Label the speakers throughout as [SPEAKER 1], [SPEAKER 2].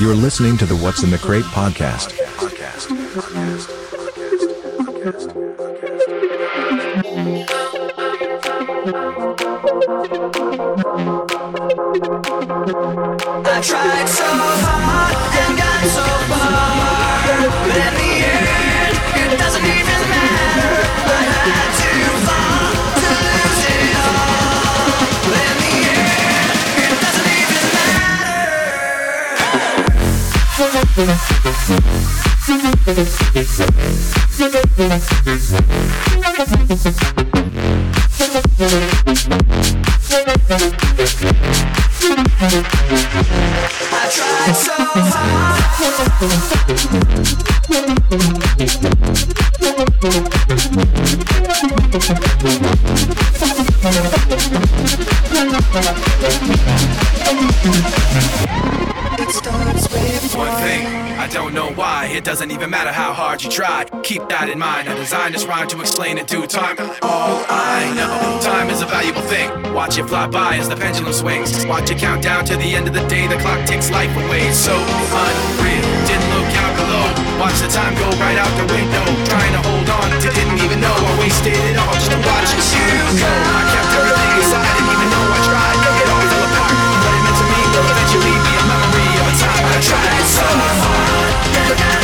[SPEAKER 1] You're listening to the What's in the Crate podcast.
[SPEAKER 2] I tried so hard and got so far, matter. I It doesn't even matter
[SPEAKER 3] how hard you try. Keep that in mind. I designed this rhyme to explain in due time. All I know, time is a valuable thing. Watch it fly by as the pendulum swings. Watch it count down to the end of the day. The clock takes life away. So unreal. Didn't look out below. Watch the time go right out the window. Trying to hold on to didn't even know I wasted it all just to watch you go. I kept everything inside. Didn't even know I tried. It all fell apart. What it meant to me will eventually be a memory of a time I tried so hard.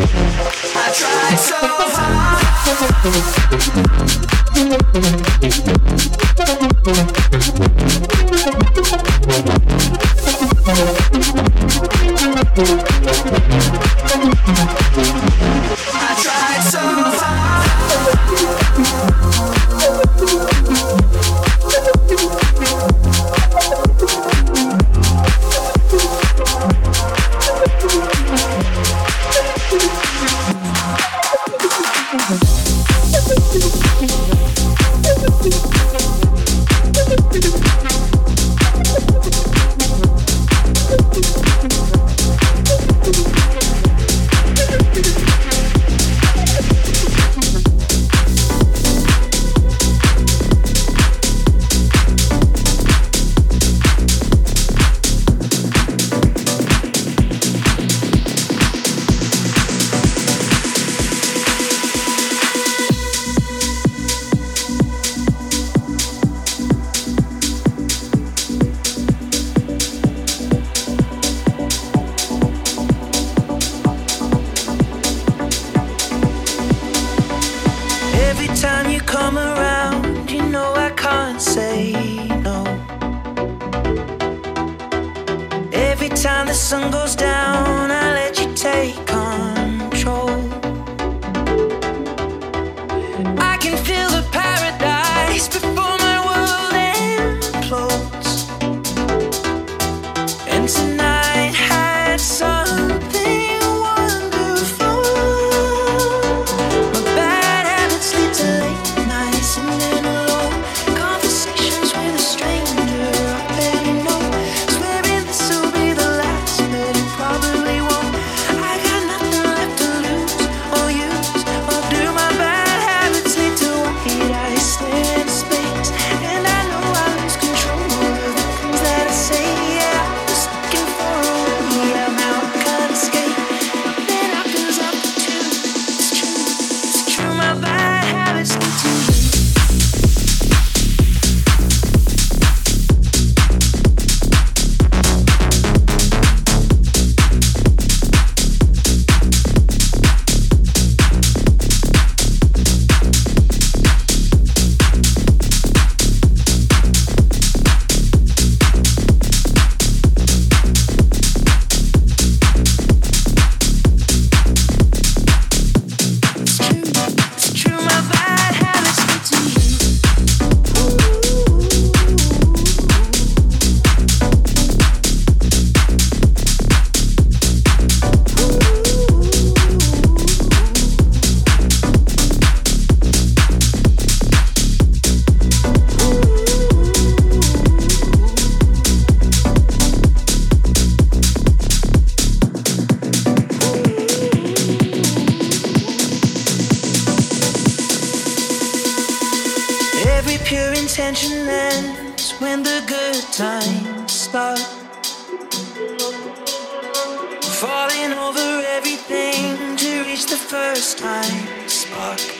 [SPEAKER 2] I tried so hard.
[SPEAKER 4] First time spark.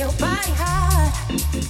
[SPEAKER 5] Your body hot.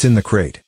[SPEAKER 1] What's in the crate?